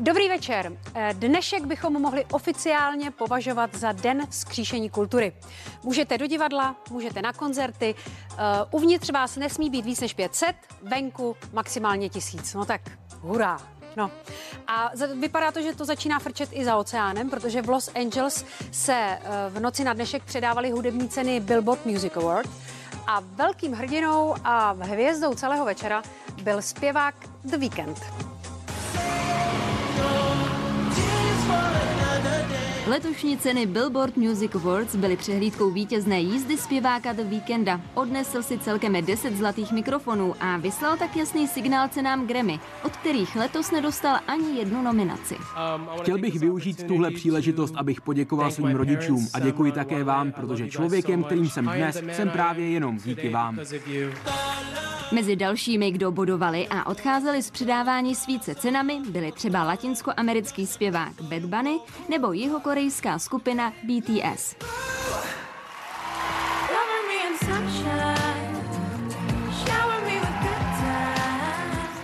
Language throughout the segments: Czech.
Dobrý večer. Eh, dnešek bychom mohli oficiálně považovat za Den vzkříšení kultury. Můžete do divadla, můžete na koncerty, eh, uvnitř vás nesmí být víc než 500, venku maximálně tisíc. No tak hurá. No a vypadá to, že to začíná frčet i za oceánem, protože v Los Angeles se eh, v noci na dnešek předávaly hudební ceny Billboard Music Award a velkým hrdinou a hvězdou celého večera byl zpěvák The Weeknd. Letošní ceny Billboard Music Awards byly přehlídkou vítězné jízdy zpěváka The Weekenda. Odnesl si celkem 10 zlatých mikrofonů a vyslal tak jasný signál cenám Grammy, od kterých letos nedostal ani jednu nominaci. Chtěl bych využít tuhle příležitost, abych poděkoval svým rodičům a děkuji také vám, protože člověkem, kterým jsem dnes, jsem právě jenom díky vám. Mezi dalšími, kdo bodovali a odcházeli z předávání svíce cenami, byli třeba latinskoamerický zpěvák Bad Bunny nebo jihokorejská skupina BTS.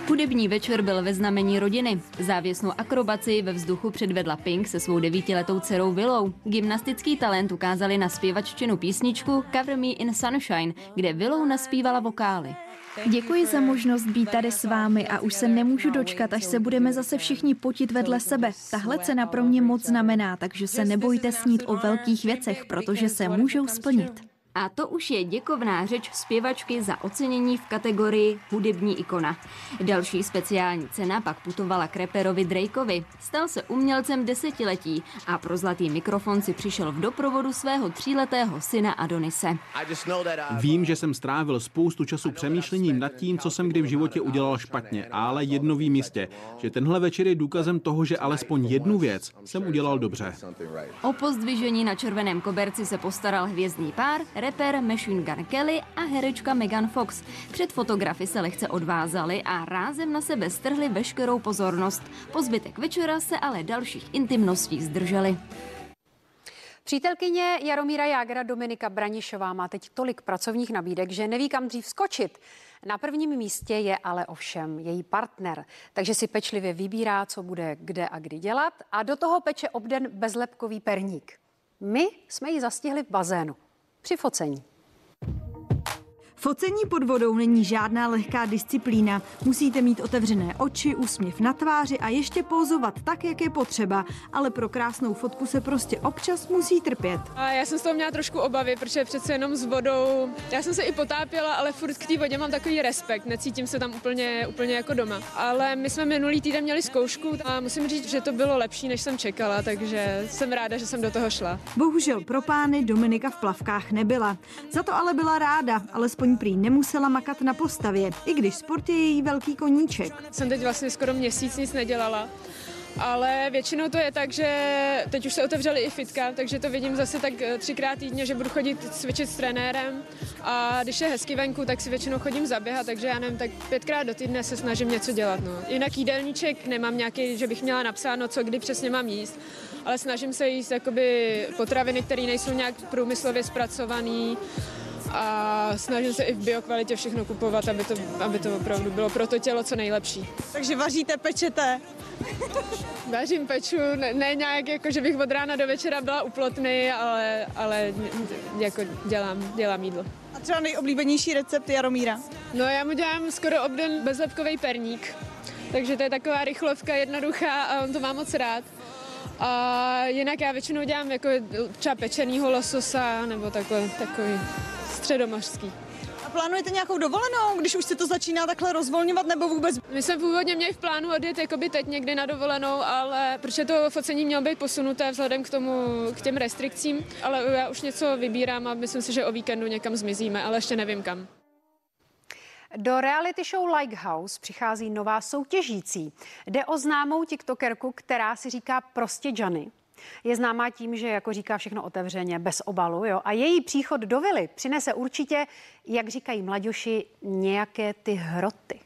Hudební večer byl ve znamení rodiny. Závěsnou akrobaci ve vzduchu předvedla Pink se svou devítiletou dcerou Willou. Gymnastický talent ukázali na zpěvaččinu písničku Cover Me in Sunshine, kde Willow naspívala vokály. Děkuji za možnost být tady s vámi a už se nemůžu dočkat, až se budeme zase všichni potit vedle sebe. Tahle cena pro mě moc znamená, takže se nebojte snít o velkých věcech, protože se můžou splnit. A to už je děkovná řeč zpěvačky za ocenění v kategorii hudební ikona. Další speciální cena pak putovala k reperovi Drakeovi. Stal se umělcem desetiletí a pro zlatý mikrofon si přišel v doprovodu svého tříletého syna Adonise. Vím, že jsem strávil spoustu času přemýšlením nad tím, co jsem kdy v životě udělal špatně, ale jedno vím jistě, že tenhle večer je důkazem toho, že alespoň jednu věc jsem udělal dobře. O pozdvižení na červeném koberci se postaral hvězdný pár, reper Machine Gun Kelly a herečka Megan Fox. Před fotografy se lehce odvázali a rázem na sebe strhli veškerou pozornost. Po zbytek večera se ale dalších intimností zdrželi. Přítelkyně Jaromíra Jágra Dominika Branišová má teď tolik pracovních nabídek, že neví kam dřív skočit. Na prvním místě je ale ovšem její partner, takže si pečlivě vybírá, co bude kde a kdy dělat a do toho peče obden bezlepkový perník. My jsme ji zastihli v bazénu při focení. Focení pod vodou není žádná lehká disciplína. Musíte mít otevřené oči, úsměv na tváři a ještě pozovat tak, jak je potřeba. Ale pro krásnou fotku se prostě občas musí trpět. A já jsem z toho měla trošku obavy, protože přece jenom s vodou. Já jsem se i potápěla, ale furt k té vodě mám takový respekt. Necítím se tam úplně, úplně jako doma. Ale my jsme minulý týden měli zkoušku a musím říct, že to bylo lepší, než jsem čekala, takže jsem ráda, že jsem do toho šla. Bohužel pro pány Dominika v plavkách nebyla. Za to ale byla ráda, alespoň prý nemusela makat na postavě, i když sport je její velký koníček. Jsem teď vlastně skoro měsíc nic nedělala. Ale většinou to je tak, že teď už se otevřely i fitka, takže to vidím zase tak eh, třikrát týdně, že budu chodit cvičit s trenérem a když je hezky venku, tak si většinou chodím zaběhat, takže já nevím, tak pětkrát do týdne se snažím něco dělat. No. Jinak jídelníček nemám nějaký, že bych měla napsáno, co kdy přesně mám jíst, ale snažím se jíst jakoby potraviny, které nejsou nějak průmyslově zpracované a snažím se i v biokvalitě všechno kupovat, aby to, aby to opravdu bylo pro to tělo co nejlepší. Takže vaříte, pečete? Vařím, peču, ne, ne nějak jako, že bych od rána do večera byla uplotný, ale, ale jako dělám, dělám jídlo. A třeba nejoblíbenější recept Jaromíra? No já mu dělám skoro obden bezlepkový perník, takže to je taková rychlovka, jednoduchá a on to má moc rád. A jinak já většinou dělám jako třeba pečenýho lososa nebo takový, takový středomořský. A plánujete nějakou dovolenou, když už se to začíná takhle rozvolňovat, nebo vůbec? My jsme původně měli v plánu odjet jakoby teď někdy na dovolenou, ale protože to focení mělo být posunuté vzhledem k tomu, k těm restrikcím, ale já už něco vybírám a myslím si, že o víkendu někam zmizíme, ale ještě nevím kam. Do reality show Like House přichází nová soutěžící. Jde o známou tiktokerku, která si říká prostě Johnny. Je známá tím, že jako říká všechno otevřeně, bez obalu. Jo? A její příchod do vily přinese určitě, jak říkají mladoši, nějaké ty hroty.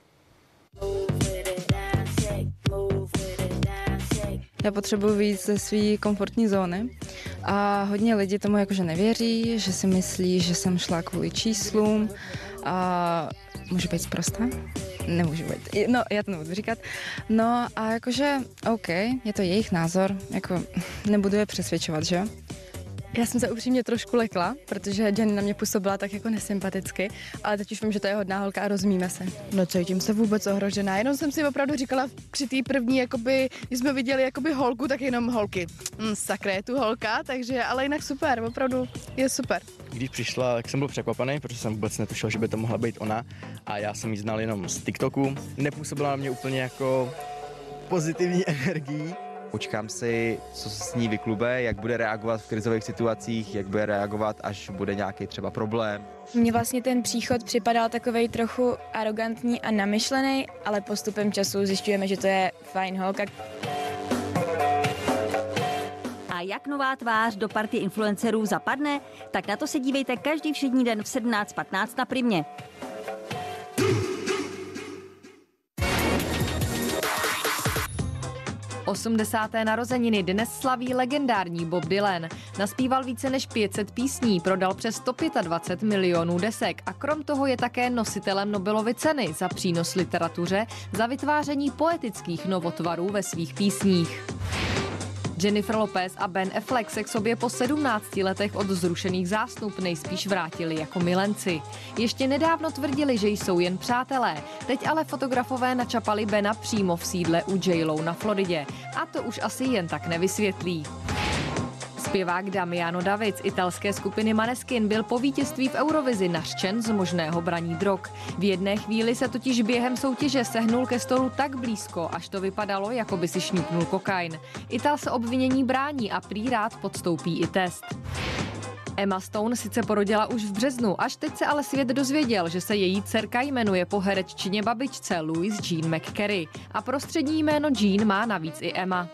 Já potřebuji víc ze své komfortní zóny a hodně lidí tomu jakože nevěří, že si myslí, že jsem šla kvůli číslům a může být zprostá. Nemůžu být. No, já to nebudu říkat. No a jakože, OK, je to jejich názor, jako nebudu je přesvědčovat, že? Já jsem se upřímně trošku lekla, protože Jenny na mě působila tak jako nesympaticky, ale teď už vím, že to je hodná holka a rozumíme se. No cítím se vůbec ohrožená, jenom jsem si opravdu říkala při té první, jakoby, když jsme viděli jakoby holku, tak jenom holky. Mm, sakra je tu holka, takže ale jinak super, opravdu je super. Když přišla, tak jsem byl překvapený, protože jsem vůbec netušil, že by to mohla být ona a já jsem ji znal jenom z TikToku. Nepůsobila na mě úplně jako pozitivní energií. Počkám si, co se s ní vyklube, jak bude reagovat v krizových situacích, jak bude reagovat, až bude nějaký třeba problém. Mně vlastně ten příchod připadal takovej trochu arrogantní a namyšlený, ale postupem času zjišťujeme, že to je fajn holka. A jak nová tvář do party influencerů zapadne? Tak na to se dívejte každý všední den v 17.15 na Primě. 80. narozeniny dnes slaví legendární Bob Dylan. Naspíval více než 500 písní, prodal přes 125 milionů desek a krom toho je také nositelem Nobelovy ceny za přínos literatuře za vytváření poetických novotvarů ve svých písních. Jennifer Lopez a Ben Affleck se k sobě po 17 letech od zrušených zástup nejspíš vrátili jako milenci. Ještě nedávno tvrdili, že jsou jen přátelé, teď ale fotografové načapali Bena přímo v sídle u j na Floridě. A to už asi jen tak nevysvětlí. Zpěvák Damiano David z italské skupiny Maneskin byl po vítězství v Eurovizi nařčen z možného braní drog. V jedné chvíli se totiž během soutěže sehnul ke stolu tak blízko, až to vypadalo, jako by si šňupnul kokain. Ital se obvinění brání a prý rád podstoupí i test. Emma Stone sice porodila už v březnu, až teď se ale svět dozvěděl, že se její dcerka jmenuje po hereččině babičce Louise Jean McCary a prostřední jméno Jean má navíc i Emma.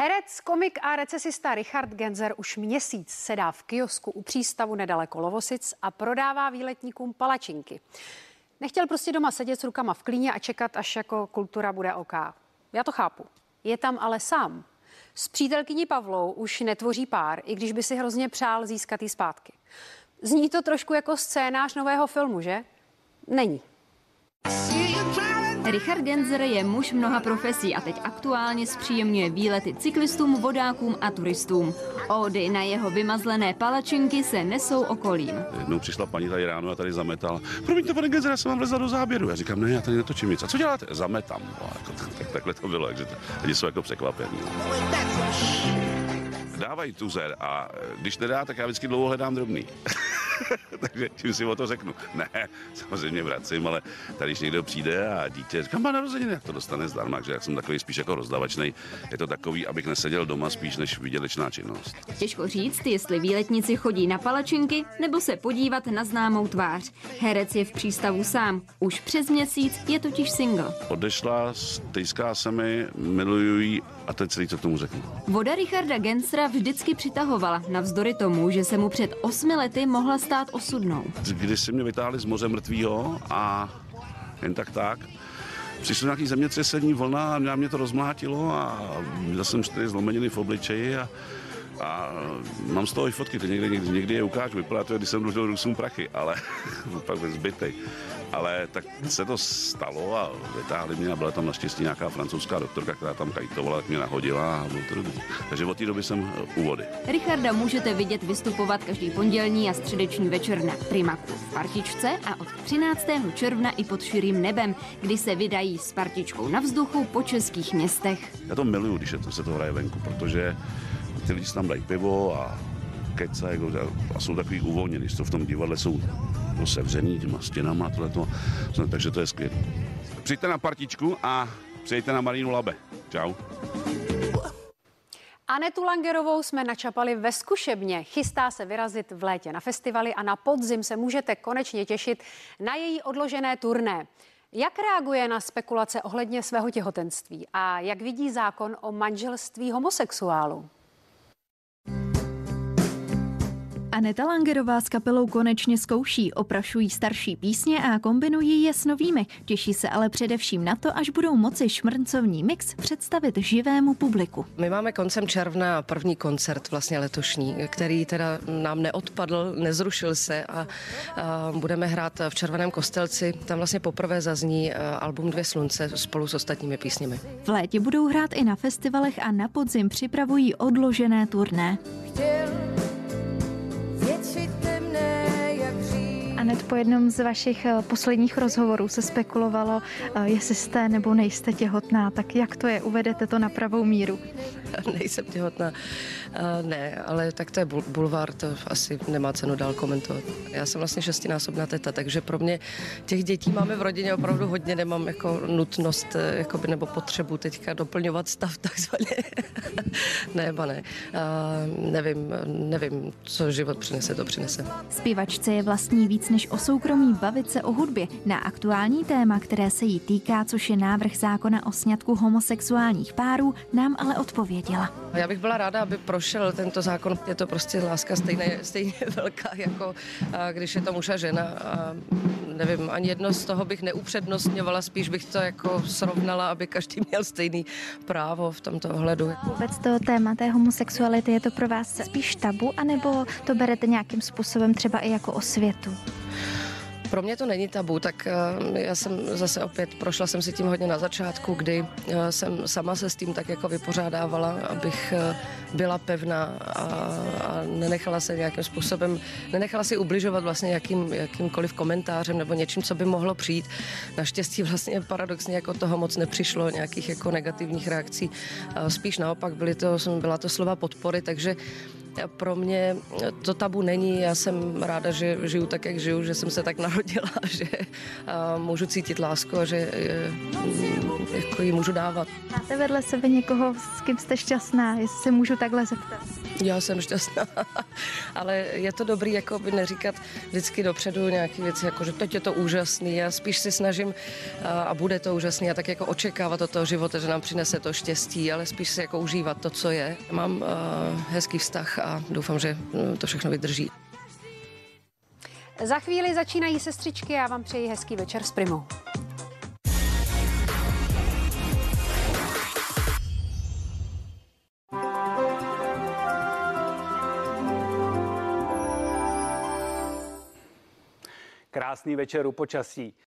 Herec, komik a recesista Richard Genzer už měsíc sedá v kiosku u přístavu nedaleko Lovosic a prodává výletníkům palačinky. Nechtěl prostě doma sedět s rukama v klíně a čekat, až jako kultura bude OK. Já to chápu. Je tam ale sám. S přítelkyní Pavlou už netvoří pár, i když by si hrozně přál získat jí zpátky. Zní to trošku jako scénář nového filmu, že? Není. Richard Genzer je muž mnoha profesí a teď aktuálně zpříjemňuje výlety cyklistům, vodákům a turistům. Ody na jeho vymazlené palačinky se nesou okolím. Jednou přišla paní tady ráno a tady zametala. Promiňte, pane Genzer, já jsem vám vlezla do záběru. Já říkám, ne, já tady netočím nic. A co děláte? Zametám. No, jako, tak, tak, takhle to bylo, takže lidi jsou jako překvapení. Dávají tuzer a když nedá, tak já vždycky dlouho hledám drobný. Takže tím si o to řeknu. Ne, samozřejmě vracím, ale tady, když někdo přijde a dítě říká, má narozeniny, jak to dostane zdarma, takže já jsem takový spíš jako rozdavačný. Je to takový, abych neseděl doma spíš než výdělečná činnost. Těžko říct, jestli výletníci chodí na palačinky nebo se podívat na známou tvář. Herec je v přístavu sám. Už přes měsíc je totiž single. Odešla, stejská se mi, miluju a teď celý, co k tomu řeknu. Voda Richarda Gensra vždycky přitahovala, navzdory tomu, že se mu před osmi lety mohla stát osudnou. Když si mě vytáhli z moře mrtvýho a jen tak tak, přišlo nějaký zemětřesení, vlna a mě, to rozmlátilo a měl jsem čtyři zlomeniny v obličeji a a mám z toho i fotky, ty někdy, někdy, někdy je ukážu, vypadá to, když jsem dlužil Rusům prachy, ale pak zbytej ale tak se to stalo a vytáhli mě a byla tam naštěstí nějaká francouzská doktorka, která tam kajtovala, tak mě nahodila a bylo to dobrý. Takže od té doby jsem u vody. Richarda můžete vidět vystupovat každý pondělní a středeční večer na Primaku v Partičce a od 13. června i pod širým nebem, kdy se vydají s partičkou na vzduchu po českých městech. Já to miluju, když je to, se to hraje venku, protože ty lidi tam dají pivo a kecají a jsou takový uvolnění, jsou v tom divadle jsou no, sevřený těma stěnama tohleto, takže to je skvělé. Přijďte na partičku a přijďte na Marínu Labe. Čau. Anetu Langerovou jsme načapali ve zkušebně. Chystá se vyrazit v létě na festivaly a na podzim se můžete konečně těšit na její odložené turné. Jak reaguje na spekulace ohledně svého těhotenství a jak vidí zákon o manželství homosexuálů? Aneta Langerová s kapelou konečně zkouší, oprašují starší písně a kombinují je s novými. Těší se ale především na to, až budou moci šmrncovní mix představit živému publiku. My máme koncem června první koncert vlastně letošní, který teda nám neodpadl, nezrušil se a, a budeme hrát v Červeném kostelci. Tam vlastně poprvé zazní album Dvě slunce spolu s ostatními písněmi. V létě budou hrát i na festivalech a na podzim připravují odložené turné. Anet, po jednom z vašich eh, posledních rozhovorů se spekulovalo, eh, jestli jste nebo nejste těhotná. Tak jak to je? Uvedete to na pravou míru? Nejsem těhotná. Uh, ne, ale tak to je bulvár, to asi nemá cenu dál komentovat. Já jsem vlastně šestinásobná teta, takže pro mě těch dětí máme v rodině opravdu hodně, nemám jako nutnost jakoby, nebo potřebu teďka doplňovat stav takzvaně. ne, ba ne. Uh, nevím, nevím, co život přinese, to přinese. Zpívačce je vlastní víc než o soukromí bavit se o hudbě. Na aktuální téma, které se jí týká, což je návrh zákona o sňatku homosexuálních párů, nám ale odpověděla. Já bych byla ráda, aby prošel tento zákon. Je to prostě láska stejně, stejně velká, jako když je to muž a žena. A nevím, ani jedno z toho bych neupřednostňovala, spíš bych to jako srovnala, aby každý měl stejný právo v tomto ohledu. Vůbec to téma té homosexuality, je to pro vás spíš tabu, anebo to berete nějakým způsobem třeba i jako osvětu? Pro mě to není tabu, tak eh, já jsem zase opět, prošla jsem si tím hodně na začátku, kdy eh, jsem sama se s tím tak jako vypořádávala, abych eh, byla pevná a, a nenechala se nějakým způsobem, nenechala si ubližovat vlastně jakým, jakýmkoliv komentářem nebo něčím, co by mohlo přijít. Naštěstí vlastně paradoxně jako toho moc nepřišlo, nějakých jako negativních reakcí. Spíš naopak byly to, byla to slova podpory, takže pro mě to tabu není. Já jsem ráda, že žiju tak, jak žiju, že jsem se tak narodila, že můžu cítit lásku a že jako ji můžu dávat. Máte vedle sebe někoho, s kým jste šťastná, jestli se můžu takhle zeptat? Já jsem šťastná, ale je to dobrý jako by neříkat vždycky dopředu nějaké věci, jako že teď je to úžasný. Já spíš si snažím a bude to úžasný a tak jako očekávat od toho života, že nám přinese to štěstí, ale spíš si jako užívat to, co je. Mám uh, hezký vztah a doufám, že mm, to všechno vydrží. Za chvíli začínají sestřičky, já vám přeji hezký večer s Primou. Krásný večer u počasí.